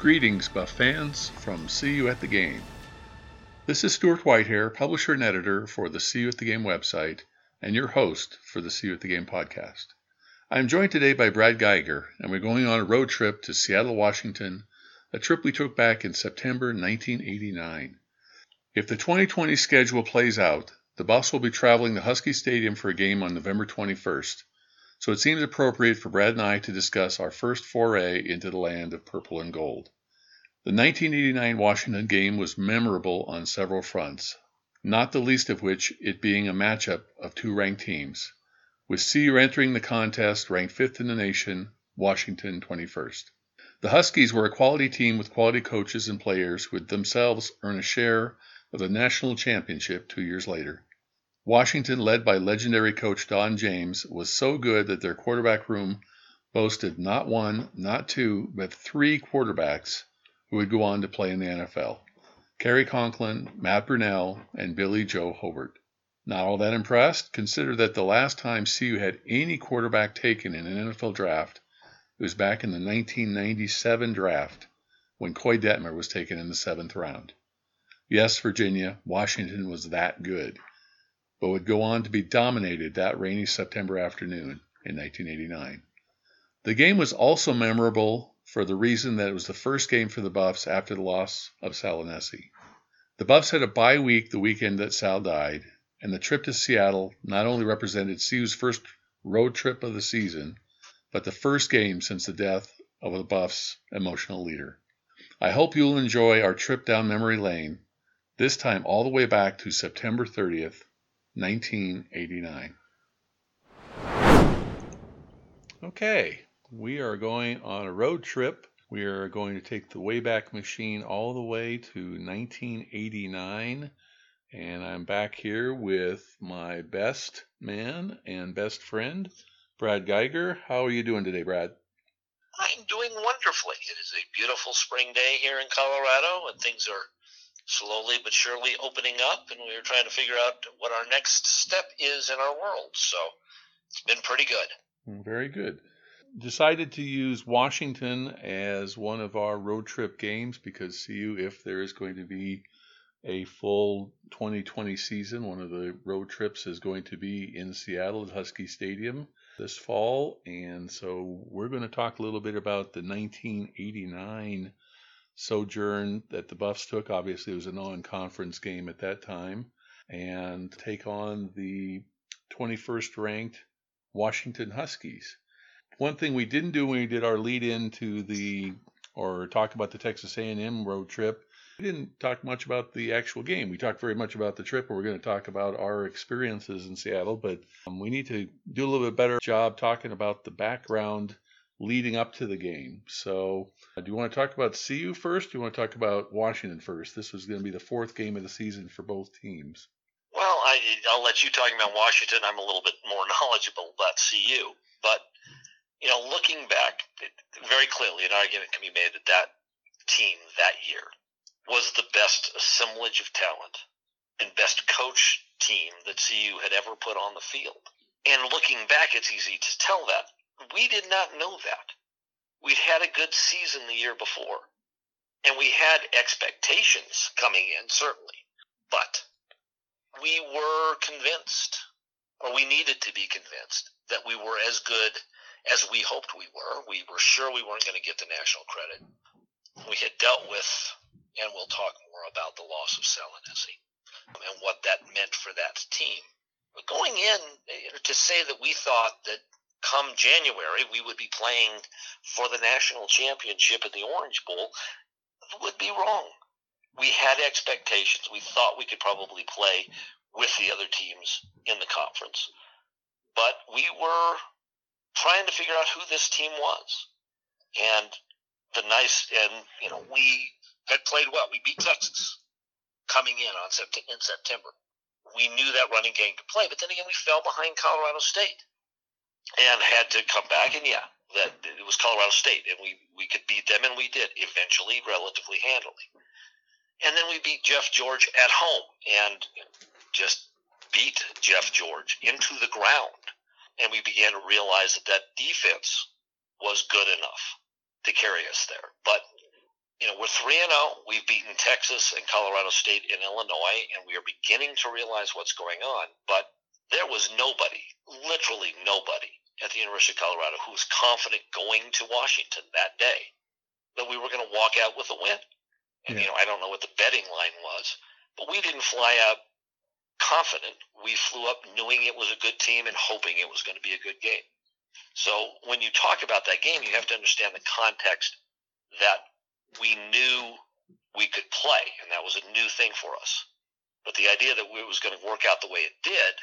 Greetings, Buff fans, from CU at the Game. This is Stuart Whitehair, publisher and editor for the CU at the Game website, and your host for the CU at the Game podcast. I am joined today by Brad Geiger, and we're going on a road trip to Seattle, Washington, a trip we took back in September 1989. If the 2020 schedule plays out, the Buffs will be traveling to Husky Stadium for a game on November 21st, so it seems appropriate for Brad and I to discuss our first foray into the land of purple and gold. The 1989 Washington game was memorable on several fronts, not the least of which it being a matchup of two ranked teams, with CU entering the contest ranked fifth in the nation, Washington 21st. The Huskies were a quality team with quality coaches and players who would themselves earn a share of the national championship two years later. Washington, led by legendary coach Don James, was so good that their quarterback room boasted not one, not two, but three quarterbacks who would go on to play in the NFL Cary Conklin, Mark Brunell, and Billy Joe Hobert. Not all that impressed? Consider that the last time CU had any quarterback taken in an NFL draft it was back in the 1997 draft when Koy Detmer was taken in the seventh round. Yes, Virginia, Washington was that good but would go on to be dominated that rainy September afternoon in 1989. The game was also memorable for the reason that it was the first game for the Buffs after the loss of Sal The Buffs had a bye week the weekend that Sal died, and the trip to Seattle not only represented CU's first road trip of the season, but the first game since the death of the Buffs' emotional leader. I hope you'll enjoy our trip down memory lane, this time all the way back to September 30th, 1989. Okay, we are going on a road trip. We are going to take the Wayback Machine all the way to 1989. And I'm back here with my best man and best friend, Brad Geiger. How are you doing today, Brad? I'm doing wonderfully. It is a beautiful spring day here in Colorado, and things are slowly but surely opening up, and we are trying to figure out what our next step is in our world. So it's been pretty good. Very good. Decided to use Washington as one of our road trip games because CU, if there is going to be a full 2020 season, one of the road trips is going to be in Seattle at Husky Stadium this fall. And so we're going to talk a little bit about the 1989 sojourn that the Buffs took. Obviously, it was a non conference game at that time, and take on the 21st ranked Washington Huskies. One thing we didn't do when we did our lead into the or talk about the Texas A&M road trip, we didn't talk much about the actual game. We talked very much about the trip, and we're going to talk about our experiences in Seattle. But um, we need to do a little bit better job talking about the background leading up to the game. So, uh, do you want to talk about CU first? do you want to talk about Washington first? This was going to be the fourth game of the season for both teams. Well, I, I'll let you talk about Washington. I'm a little bit more knowledgeable about CU, but you know, looking back, very clearly, an argument can be made that that team that year was the best assemblage of talent and best coach team that CU had ever put on the field. And looking back, it's easy to tell that we did not know that. We'd had a good season the year before, and we had expectations coming in, certainly. But we were convinced, or we needed to be convinced, that we were as good as we hoped we were. We were sure we weren't going to get the national credit. We had dealt with and we'll talk more about the loss of Sal Aunese and what that meant for that team. But going in to say that we thought that come January we would be playing for the national championship at the Orange Bowl would be wrong. We had expectations. We thought we could probably play with the other teams in the conference. But we were trying to figure out who this team was. And the nice, and, you know, we had played well. We beat Texas coming in on sept- in September. We knew that running game could play, but then again, we fell behind Colorado State and had to come back. And yeah, that it was Colorado State, and we we could beat them, and we did eventually, relatively handily. And then we beat Jeff George at home, and just beat Jeff George into the ground. And we began to realize that that defense was good enough to carry us there. But, you know, we're 3 and 0. We've beaten Texas and Colorado State and Illinois, and we are beginning to realize what's going on. But there was nobody, literally nobody, at the University of Colorado who was confident going to Washington that day that we were going to walk out with a win. And, yeah. you know, I don't know what the betting line was, but we didn't fly out confident. We flew up knowing it was a good team and hoping it was going to be a good game. So when you talk about that game, you have to understand the context that we knew we could play, and that was a new thing for us. But the idea that it was going to work out the way it did,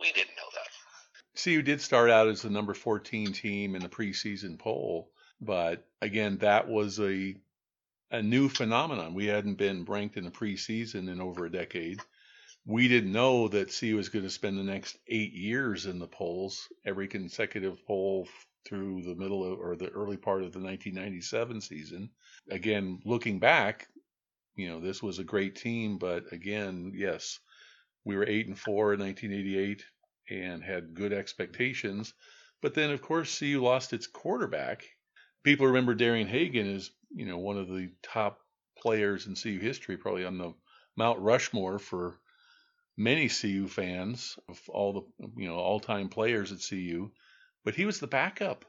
we didn't know that. CU did start out as the number 14 team in the preseason poll, but again, that was a a new phenomenon. We hadn't been ranked in the preseason in over a decade we didn't know that C was going to spend the next eight years in the polls, every consecutive poll through the middle of, or the early part of the 1997 season. Again, looking back, you know, this was a great team, but again, yes, we were eight and four in 1988 and had good expectations. But then, of course, CU lost its quarterback. People remember Darian Hagan as, you know, one of the top players in CU history, probably on the Mount Rushmore for many CU fans of all the you know all-time players at CU, but he was the backup.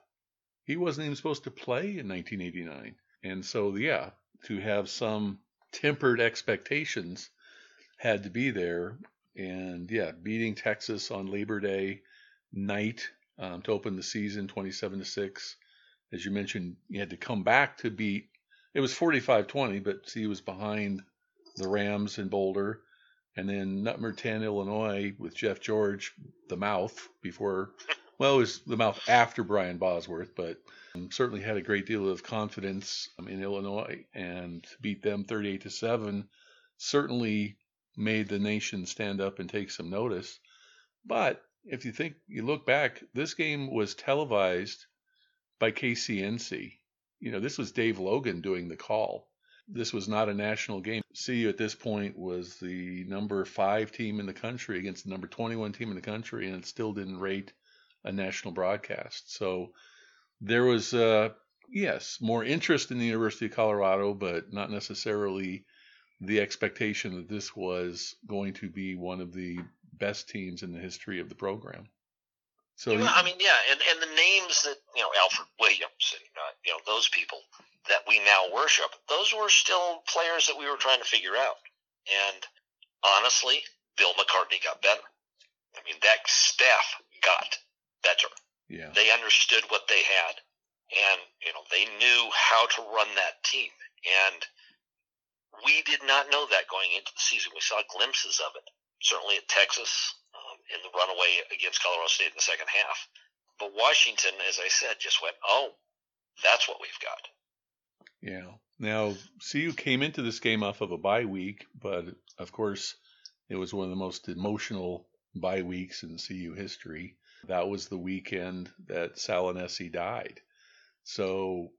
He wasn't even supposed to play in 1989, and so yeah, to have some tempered expectations had to be there. And yeah, beating Texas on Labor Day night um, to open the season, 27 to six. As you mentioned, you had to come back to beat. It was 45-20, but CU was behind the Rams in Boulder and then number 10 Illinois with Jeff George, the mouth before, well, it was the mouth after Brian Bosworth, but um, certainly had a great deal of confidence um, in Illinois and beat them 38 to 7. Certainly made the nation stand up and take some notice. But if you think, you look back, this game was televised by KCNC. You know, this was Dave Logan doing the call. This was not a national game. CU at this point was the number five team in the country against the number 21 team in the country, and it still didn't rate a national broadcast. So there was, uh, yes, more interest in the University of Colorado, but not necessarily the expectation that this was going to be one of the best teams in the history of the program. So I mean, yeah, and, and the names that you know, Alfred Williams, and, uh, you know, those people that we now worship, those were still players that we were trying to figure out. And honestly, Bill McCartney got better. I mean, that staff got better. Yeah. They understood what they had, and you know, they knew how to run that team. And we did not know that going into the season. We saw glimpses of it, certainly at Texas, um, in the runaway against Colorado State in the second half. But Washington, as I said, just went, oh, that's what we've got. Yeah. Now, CU came into this game off of a bye week, but of course, it was one of the most emotional bye weeks in CU history. That was the weekend that Sal Aunese died. So,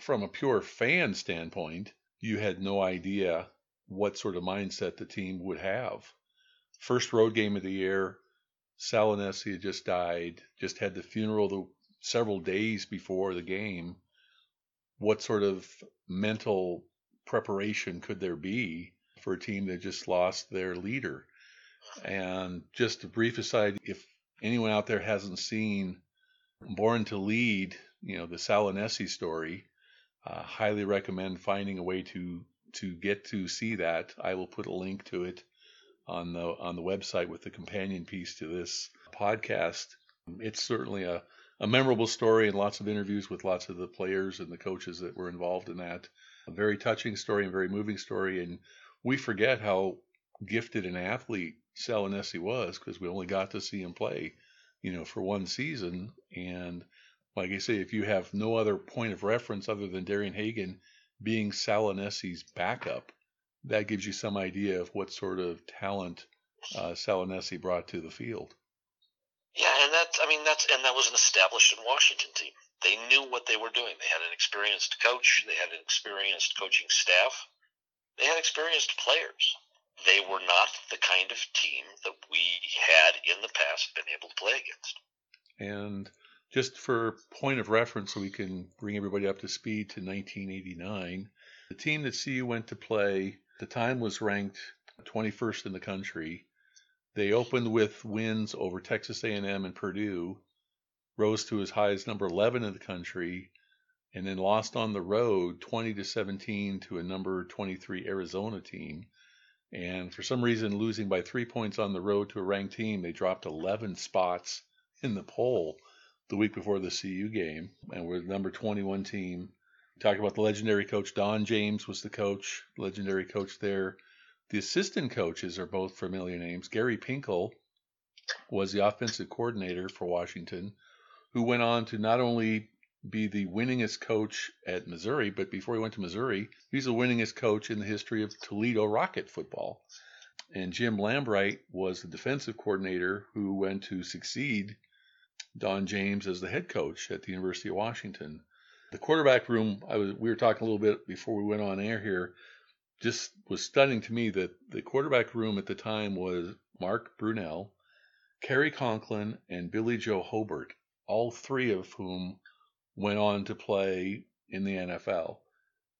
from a pure fan standpoint, you had no idea what sort of mindset the team would have first road game of the year. Sal Aunese had just died, just had the funeral the, several days before the game. What sort of mental preparation could there be for a team that just lost their leader? And just a brief aside, if anyone out there hasn't seen Born to Lead, you know, the Sal Aunese story, uh, highly recommend finding a way to to get to see that, I will put a link to it on the on the website with the companion piece to this podcast. It's certainly a, a memorable story and lots of interviews with lots of the players and the coaches that were involved in that. A very touching story and very moving story. And we forget how gifted an athlete Sal was because we only got to see him play, you know, for one season. And like I say, if you have no other point of reference other than Darian Hagan being Sal Aunese's backup, that gives you some idea of what sort of talent uh, Sal brought to the field. Yeah, and that I mean that's and that was an established in Washington team. They knew what they were doing. They had an experienced coach. They had an experienced coaching staff. They had experienced players. They were not the kind of team that we had in the past been able to play against. And just for point of reference, so we can bring everybody up to speed to 1989, the team that CU went to play the time was ranked 21st in the country. They opened with wins over Texas A&M and Purdue, rose to as high as number 11 in the country, and then lost on the road 20 to 17 to a number 23 Arizona team. And for some reason, losing by three points on the road to a ranked team, they dropped 11 spots in the poll the week before the CU game, and we're the number 21 team. Talk about the legendary coach Don James was the coach, legendary coach there. The assistant coaches are both familiar names. Gary Pinkel was the offensive coordinator for Washington, who went on to not only be the winningest coach at Missouri, but before he went to Missouri, he's the winningest coach in the history of Toledo Rocket football. And Jim Lambright was the defensive coordinator who went to succeed Don James as the head coach at the University of Washington. The quarterback room, I was we were talking a little bit before we went on air here, just was stunning to me that the quarterback room at the time was Mark Brunell, Cary Conklin, and Billy Joe Hobert, all three of whom went on to play in the NFL.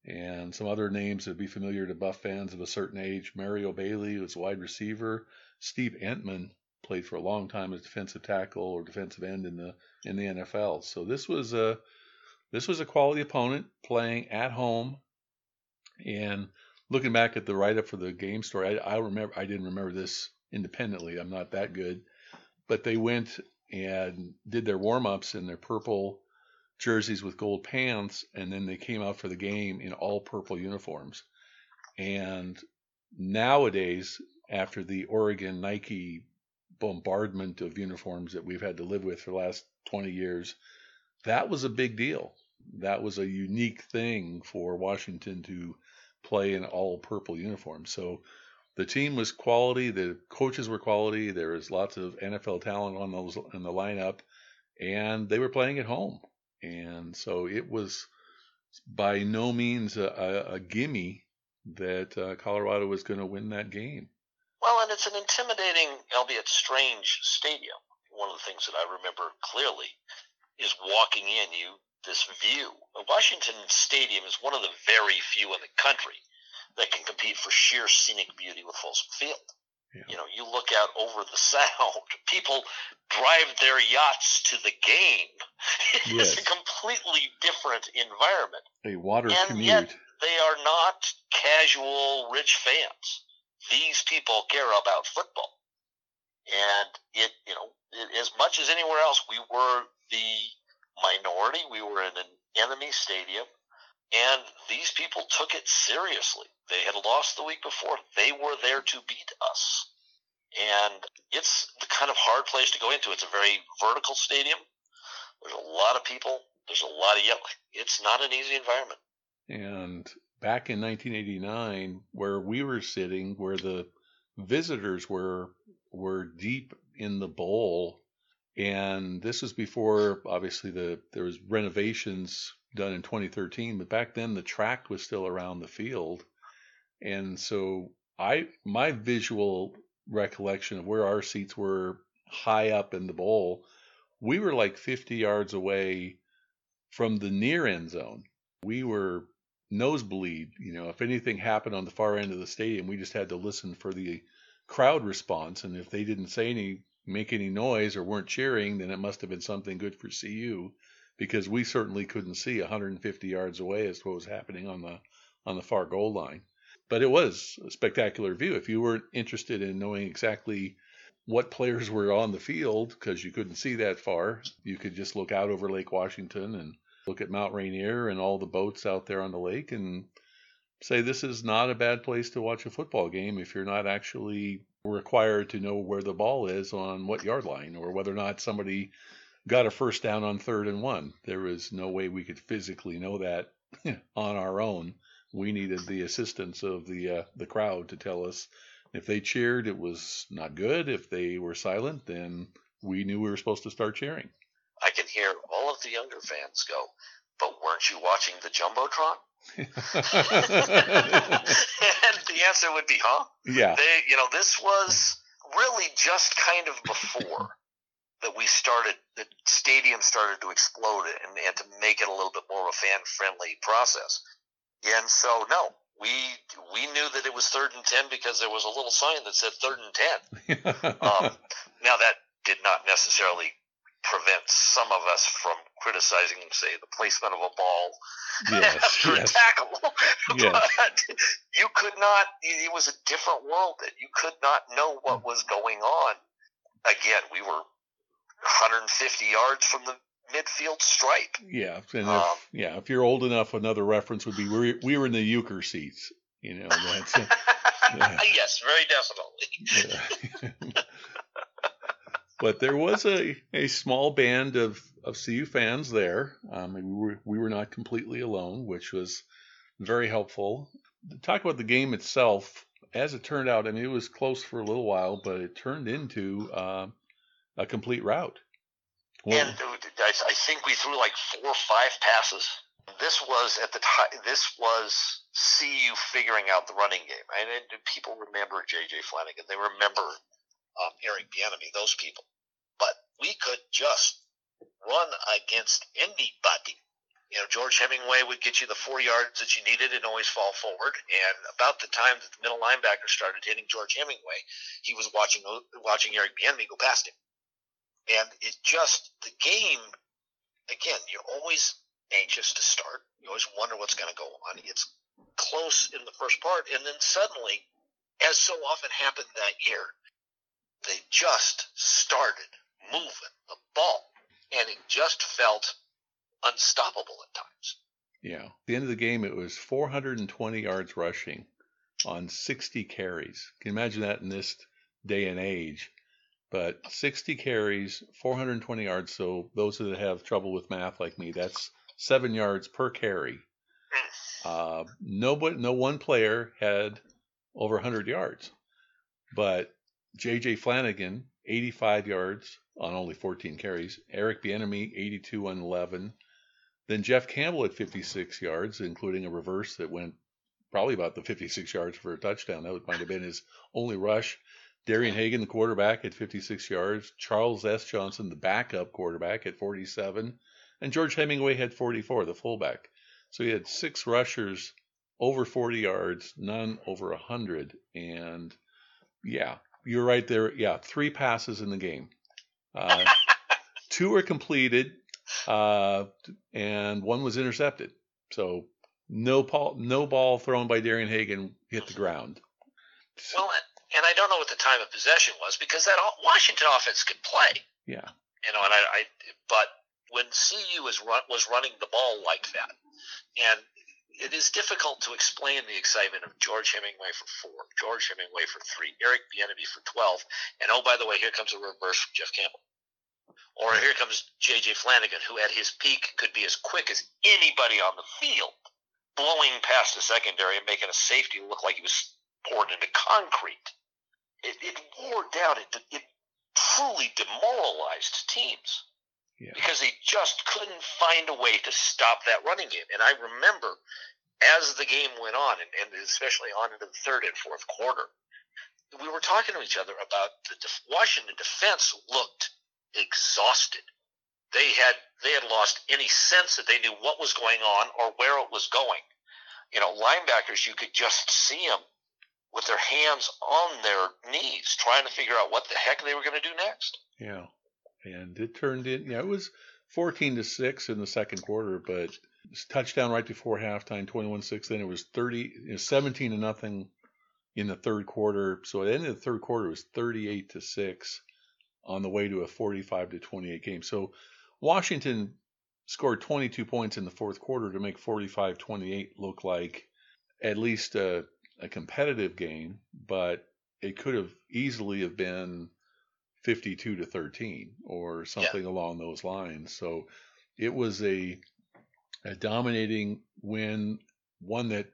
And some other names that would be familiar to Buff fans of a certain age Mario Bailey was wide receiver, Steve Emtman played for a long time as defensive tackle or defensive end in the in the NFL. So this was a this was a quality opponent playing at home. And looking back at the write up for the game story, I, I remember I didn't remember this independently. I'm not that good, but they went and did their warm ups in their purple jerseys with gold pants, and then they came out for the game in all purple uniforms. And nowadays, after the Oregon Nike bombardment of uniforms that we've had to live with for the last 20 years, that was a big deal. That was a unique thing for Washington to play in all purple uniforms. So the team was quality, the coaches were quality, there was lots of NFL talent on those in the lineup, and they were playing at home. And so it was by no means a, a, a gimme that uh, Colorado was going to win that game. It's an intimidating, albeit strange, stadium. One of the things that I remember clearly is walking in. You this view. Washington Stadium is one of the very few in the country that can compete for sheer scenic beauty with Folsom Field. Yeah. You know, you look out over the sound. People drive their yachts to the game. It's a completely different environment. A water and commute. Yet they are not casual rich fans these people care about football. And it, you know, it, as much as anywhere else, we were the minority. We were in an enemy stadium, and these people took it seriously. They had lost the week before. They were there to beat us. And it's the kind of hard place to go into. It's a very vertical stadium. There's a lot of people. There's a lot of yelling. It's not an easy environment. And back in 1989 where we were sitting where the visitors were were deep in the bowl. And this was before obviously the there was renovations done in 2013 but back then the track was still around the field. And so i my visual recollection of where our seats were high up in the bowl we were like 50 yards away from the near end zone. We were nosebleed. You know, if anything happened on the far end of the stadium, we just had to listen for the crowd response. And if they didn't say any, make any noise or weren't cheering, then it must have been something good for CU because we certainly couldn't see 150 yards away as to what was happening on the on the far goal line. but it was a spectacular view. If you weren't interested in knowing exactly what players were on the field, because you couldn't see that far, you could just look out over Lake Washington and look at Mount Rainier and all the boats out there on the lake and say this is not a bad place to watch a football game if you're not actually required to know where the ball is on what yard line or whether or not somebody got a first down on third and one. There was no way we could physically know that on our own. We needed the assistance of the uh, the crowd to tell us if they cheered, it was not good. If they were silent, then we knew we were supposed to start cheering. I can hear the younger fans go, "But weren't you watching the jumbotron?" and the answer would be, "Huh?" Yeah. They, you know, this was really just kind of before that we started, the stadium started to explode and, and to make it a little bit more of a fan friendly process. And so, no, we we knew that it was third and ten because there was a little sign that said third and ten. um, now that did not necessarily prevent some of us from criticizing, say, the placement of a ball yes, after yes. a tackle. Yes. but you could not. It was a different world. That you could not know what was going on. Again, we were 150 yards from the midfield stripe. Yeah, and if, Um, yeah, if you're old enough, another reference would be we we were in the Uecker seats. You know, that's uh, yeah. yes, very definitely. Yeah. but there was a, a small band of, of CU fans there. Um, we were we were not completely alone, which was very helpful. Talk about the game itself, as it turned out, I mean it was close for a little while, but it turned into uh, a complete rout. Well, And I, think we threw like four or five passes. This was at the time. This was CU figuring out the running game. And it- people remember J.J. Flanagan. They remember um, Eric Bieniemy. Those people. But we could just run against anybody. You know, George Hemingway would get you the four yards that you needed and always fall forward. And about the time that the middle linebacker started hitting George Hemingway, he was watching watching Eric Bieniemy go past him and it just the game again you're always anxious to start you always wonder what's going to go on it's close in the first part and then suddenly as so often happened that year they just started moving the ball and it just felt unstoppable at times Yeah. At the end of the game, it was 420 yards rushing on 60 carries. Can you imagine that in this day and age? But 60 carries, 420 yards. So those that have trouble with math like me, that's seven yards per carry. Uh, nobody, no one player had over 100 yards, but J.J. Flanagan, 85 yards on only 14 carries. Eric Bieniemy, 82 on 11. Then Jeff Campbell at 56 yards, including a reverse that went probably about the 56 yards for a touchdown. That might have been his only rush. Darian Hagan, the quarterback, at 56 yards. Charles S. Johnson, the backup quarterback, at 47. And George Hemingway had 44, the fullback. So he had six rushers over 40 yards, none over 100. And yeah, you're right there. Yeah, three passes in the game. Uh, two were completed, uh, and one was intercepted. So no ball, no ball thrown by Darian Hagan hit the ground. well and i don't know what the time of possession was because that washington offense could play Yeah, you know, and I, I but when CU was run, was running the ball like that, and it is difficult to explain the excitement of George Hemingway for four, George Hemingway for three, Eric Bieniemy for twelve, and oh by the way, here comes a reverse from Jeff Campbell, or here comes J.J. Flanagan, who at his peak could be as quick as anybody on the field, blowing past the secondary and making a safety look like he was poured into concrete. It, it wore down. It, it truly demoralized teams yeah, because they just couldn't find a way to stop that running game. And I remember as the game went on, and, and especially on into the third and fourth quarter, we were talking to each other about the def- Washington defense looked exhausted. They had they had lost any sense that they knew what was going on or where it was going. You know, linebackers, you could just see them with their hands on their knees, trying to figure out what the heck they were going to do next. yeah. And it turned in. Yeah, it was 14 to six in the second quarter, but touchdown right before halftime, 21-6. Then it was 30, you know, 17 to nothing in the third quarter. So at the end of the third quarter, it was 38 to six on the way to a 45 to 28 game. So Washington scored 22 points in the fourth quarter to make 45-28 look like at least a, a competitive game, but it could have easily have been 52 to 13 or something yeah. along those lines. So it was a a dominating win, one that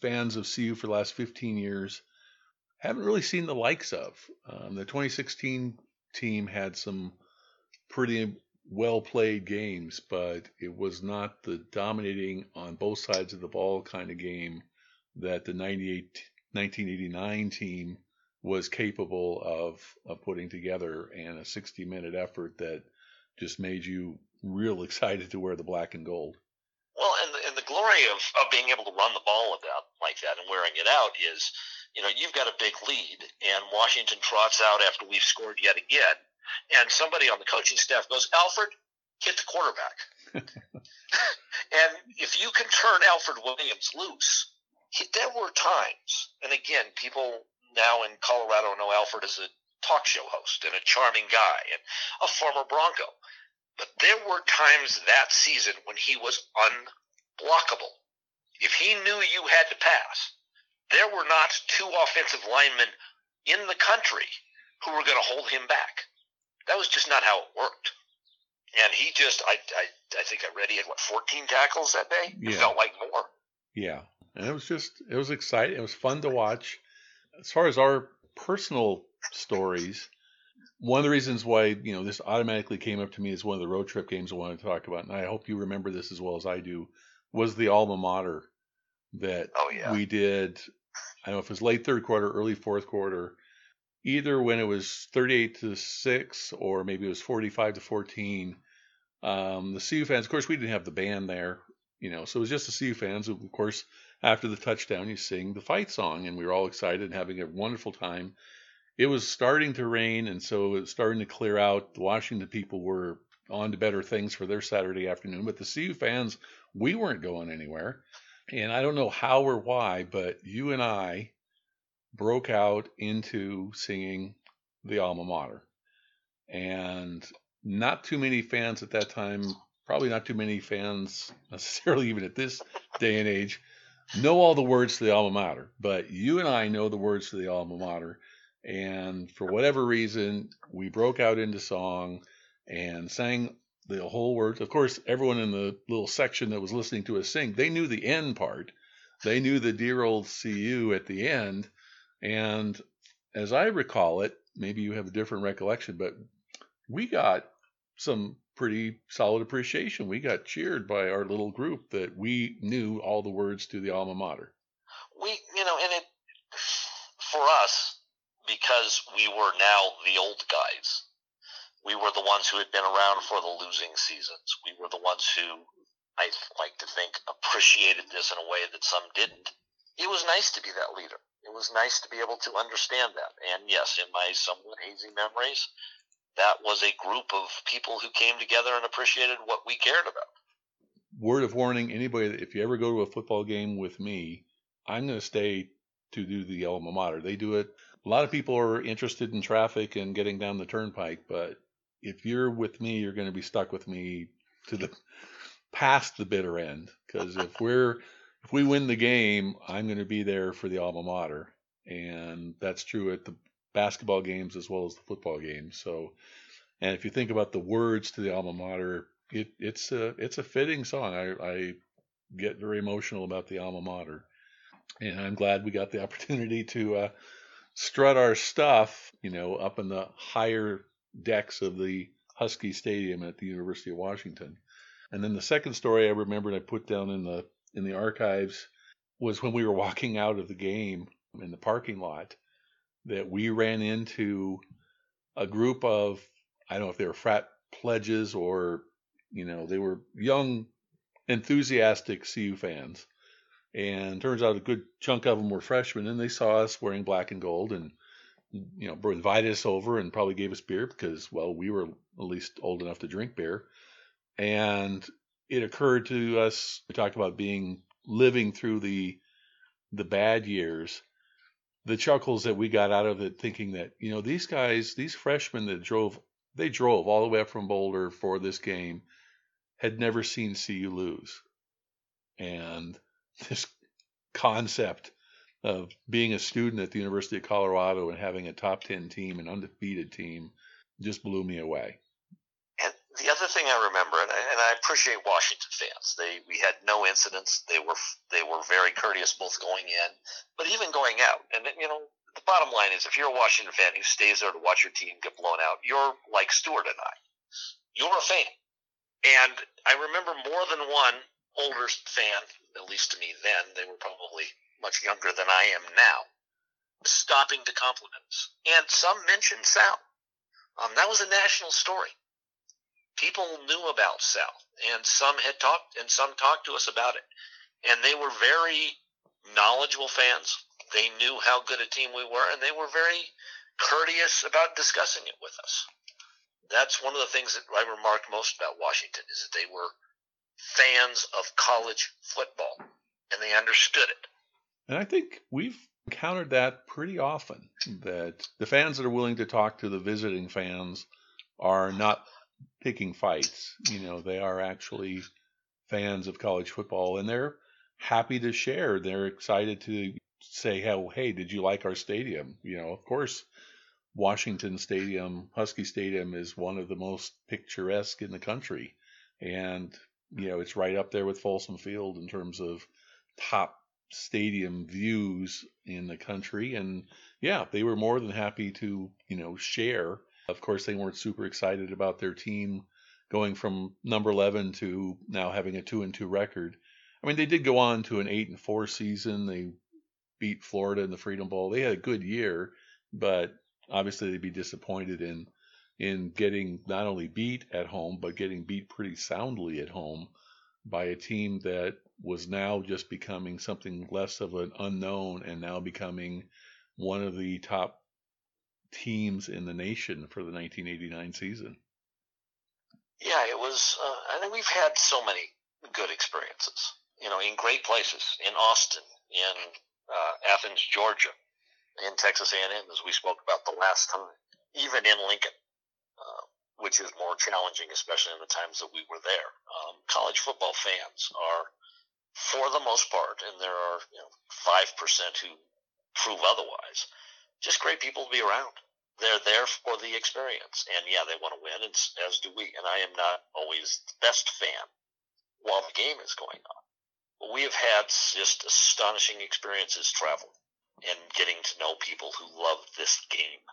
fans of CU for the last 15 years haven't really seen the likes of. Um, the 2016 team had some pretty well played games, but it was not the dominating on both sides of the ball kind of game that the 98 1989 team was capable of, of putting together and a 60 minute effort that just made you real excited to wear the black and gold. Well, and the, and the glory of, of being able to run the ball about like that and wearing it out is, you know, you've got a big lead, and Washington trots out after we've scored yet again, and somebody on the coaching staff goes, Alfred, hit the quarterback. and if you can turn Alfred Williams loose, there were times, and again, people now in Colorado know Alfred as a talk show host and a charming guy and a former Bronco. But there were times that season when he was unblockable. If he knew you had to pass, there were not two offensive linemen in the country who were going to hold him back. That was just not how it worked. And he just, I, I, I think I read he had what 14 tackles that day. Yeah. It felt like more. Yeah, and it was just, it was exciting. It was fun to watch. As far as our personal stories, one of the reasons why you know this automatically came up to me as one of the road trip games I wanted to talk about, and I hope you remember this as well as I do, was the alma mater that oh, yeah. we did. I don't know if it was late third quarter, early fourth quarter, either when it was 38 to six or maybe it was 45 to 14. Um, the CU fans, of course, we didn't have the band there, you know, so it was just the CU fans. Of course, after the touchdown, you sing the fight song, and we were all excited and having a wonderful time it was starting to rain, and so it was starting to clear out. The Washington people were on to better things for their Saturday afternoon, but the CU fans, we weren't going anywhere. And I don't know how or why, but you and I broke out into singing the alma mater. And not too many fans at that time, probably not too many fans necessarily even at this day and age, know all the words to the alma mater. But you and I know the words to the alma mater. And for whatever reason, we broke out into song and sang the whole words. Of course, everyone in the little section that was listening to us sing, they knew the end part. They knew the dear old CU at the end. And as I recall it, maybe you have a different recollection, but we got some pretty solid appreciation. We got cheered by our little group that we knew all the words to the alma mater. We, you know, and it, for us, because we were now the old guys. We were the ones who had been around for the losing seasons. We were the ones who, I like to think, appreciated this in a way that some didn't. It was nice to be that leader. It was nice to be able to understand that. And yes, in my somewhat hazy memories, that was a group of people who came together and appreciated what we cared about. Word of warning anybody, if you ever go to a football game with me, I'm going to stay to do the alma mater. They do it a lot of people are interested in traffic and getting down the turnpike, but if you're with me, you're going to be stuck with me to the past the bitter end. Because if we're if we win the game, I'm going to be there for the alma mater, and that's true at the basketball games as well as the football games. So, and if you think about the words to the alma mater, it, it's a it's a fitting song. I, I get very emotional about the alma mater, and I'm glad we got the opportunity to uh, strut our stuff, you know, up in the higher decks of the Husky Stadium at the University of Washington. And then the second story I remembered I put down in the in the archives was when we were walking out of the game in the parking lot that we ran into a group of I don't know if they were frat pledges or you know they were young enthusiastic CU fans and turns out a good chunk of them were freshmen, and they saw us wearing black and gold, and you know, invited us over and probably gave us beer because, well, we were at least old enough to drink beer. And it occurred to us. We talked about being living through the the bad years. The chuckles that we got out of it, thinking that you know these guys, these freshmen that drove, they drove all the way up from Boulder for this game, had never seen CU lose, and this concept of being a student at the University of Colorado and having a top 10 team, an undefeated team, just blew me away. The other thing I remember, and I, and I appreciate Washington fans, they we had no incidents. They were they were very courteous both going in, but even going out. And you know, the bottom line is, if you're a Washington fan who stays there to watch your team get blown out, you're like Stuart and I. You're a fan, and I remember more than one older fan, at least to me then, they were probably much younger than I am now, stopping to compliment us. And some mentioned Sal. Um, that was a national story. People knew about Sal, and some had talked, and some talked to us about it. And they were very knowledgeable fans. They knew how good a team we were, and they were very courteous about discussing it with us. That's one of the things that I remarked most about Washington is that they were fans of college football, and they understood it. And I think we've encountered that pretty often that the fans that are willing to talk to the visiting fans are not picking fights. You know, they are actually fans of college football and they're happy to share. They're excited to say, "Hey, hey, did you like our stadium?" You know, of course, Washington Stadium, Husky Stadium is one of the most picturesque in the country. And you know, it's right up there with Folsom Field in terms of top stadium views in the country. And yeah, they were more than happy to, you know, share. Of course, they weren't super excited about their team going from number 11 to now having a 2 and 2 record. I mean, they did go on to an 8 and 4 season. They beat Florida in the Freedom Bowl. They had a good year, but obviously they'd be disappointed in in getting not only beat at home, but getting beat pretty soundly at home by a team that was now just becoming something less of an unknown and now becoming one of the top teams in the nation for the 1989 season. Yeah, it was. Uh, I think we've had so many good experiences. You know, in great places, in Austin, in uh, Athens, Georgia, in Texas A&M, as we spoke about the last time, even in Lincoln uh, which is more challenging, especially in the times that we were there. Um, college football fans are, for the most part, and there are you know five percent who prove otherwise, just great people to be around. They're there for the experience, and yeah, they want to win, and as do we. And I am not always the best fan while the game is going on. But we have had just astonishing experiences traveling and getting to know people who love this game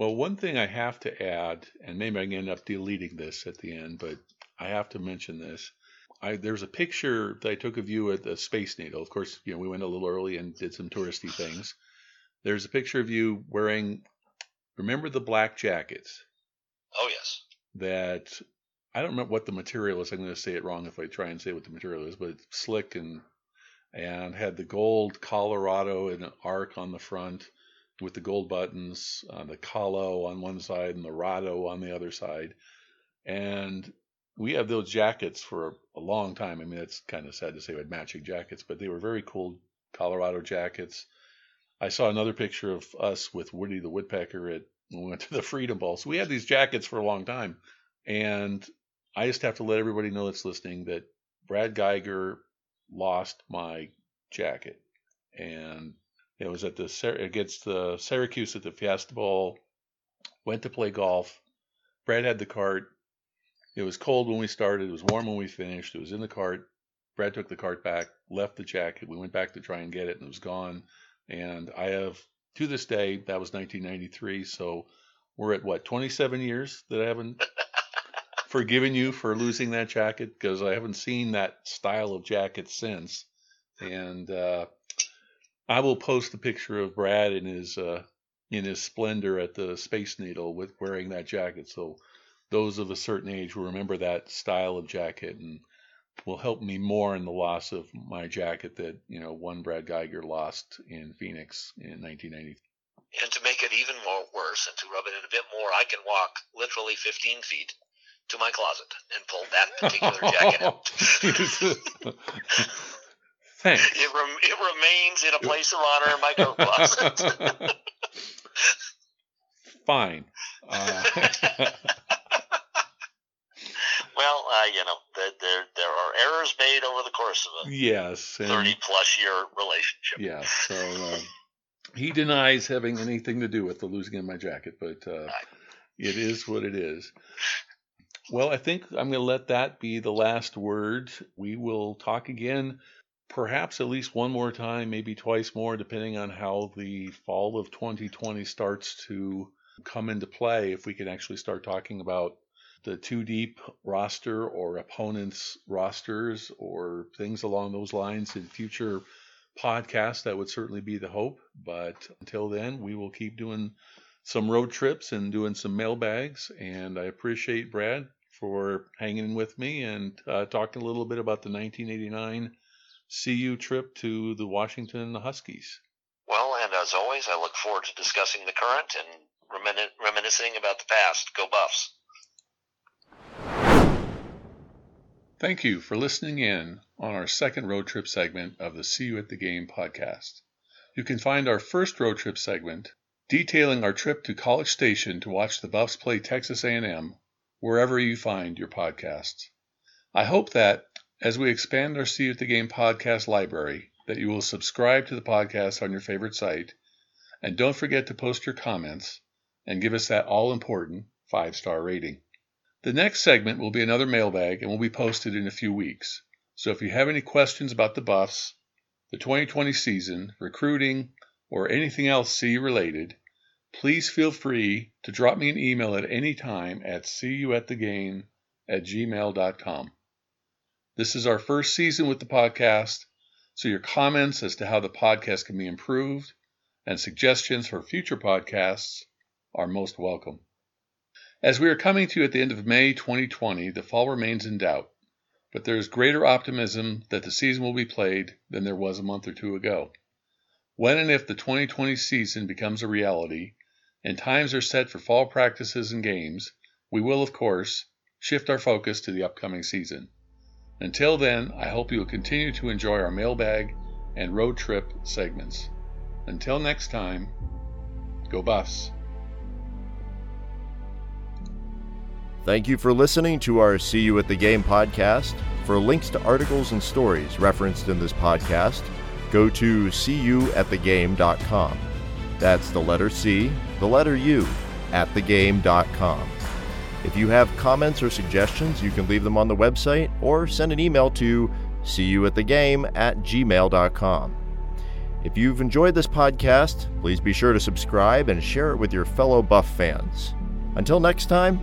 well, one thing I have to add, and maybe I can end up deleting this at the end, but I have to mention this. I, there's a picture that I took of you at the Space Needle. Of course, you know we went a little early and did some touristy things. There's a picture of you wearing. Remember the black jackets? Oh yes. That I don't remember what the material is. I'm going to say it wrong if I try and say what the material is, but it's slick and and had the gold Colorado and an arc on the front with the gold buttons, uh, the Colo on one side and the Rado on the other side. And we have those jackets for a long time. I mean, it's kind of sad to say we had matching jackets, but they were very cool Colorado jackets. I saw another picture of us with Woody the Woodpecker at we went to the Freedom Bowl. So we had these jackets for a long time. And I just have to let everybody know that's listening that Brad Geiger lost my jacket. And it was at the against the Syracuse at the Fiesta Bowl. Went to play golf. Brad had the cart. It was cold when we started. It was warm when we finished. It was in the cart. Brad took the cart back, left the jacket. We went back to try and get it, and it was gone. And I have to this day. That was 1993. So we're at what 27 years that I haven't forgiven you for losing that jacket because I haven't seen that style of jacket since. And uh, I will post a picture of Brad in his uh, in his splendor at the Space Needle with wearing that jacket. So those of a certain age will remember that style of jacket and will help me more in the loss of my jacket that you know one Brad Geiger lost in Phoenix in 1990. And to make it even more worse and to rub it in a bit more, I can walk literally 15 feet to my closet and pull that particular jacket out. Thanks. It, rem- it remains in a place of honor in my coat closet. Fine. Uh, well, uh, you know, there, there there are errors made over the course of a yes. thirty plus year relationship. Yeah. So uh, he denies having anything to do with the losing of my jacket, but uh, it is what it is. Well, I think I'm going to let that be the last word. We will talk again, perhaps at least one more time, maybe twice more, depending on how the fall of 2020 starts to come into play. If we can actually start talking about the two deep roster or opponents' rosters or things along those lines in future podcasts, that would certainly be the hope. But until then, we will keep doing some road trips and doing some mailbags. And I appreciate Brad for hanging with me and uh, talking a little bit about the 1989 CU trip to the Washington Huskies. Well, and as always, I look forward to discussing the current and remin- reminiscing about the past. Go Buffs! Thank you for listening in on our second road trip segment of the CU at the Game podcast. You can find our first road trip segment detailing our trip to College Station to watch the Buffs play Texas A&M wherever you find your podcasts. I hope that as we expand our CU at the Game podcast library that you will subscribe to the podcast on your favorite site and don't forget to post your comments and give us that all important 5-star rating. The next segment will be another mailbag and will be posted in a few weeks. So if you have any questions about the Buffs, the 2020 season, recruiting, or anything else CU related, please feel free to drop me an email at any time at cuatthegame at gmail.com. This is our first season with the podcast, so your comments as to how the podcast can be improved and suggestions for future podcasts are most welcome. As we are coming to at the end of May 2020, the fall remains in doubt, but there is greater optimism that the season will be played than there was a month or two ago. When and if the 2020 season becomes a reality and times are set for fall practices and games, we will, of course, shift our focus to the upcoming season. Until then, I hope you will continue to enjoy our mailbag and road trip segments. Until next time, go Buffs! Thank you for listening to our CU at the Game podcast. For links to articles and stories referenced in this podcast, go to cuatthegame.com. That's the letter C, the letter U, at thegame.com. If you have comments or suggestions, you can leave them on the website or send an email to cuatthegame at gmail.com. If you've enjoyed this podcast, please be sure to subscribe and share it with your fellow Buff fans. Until next time,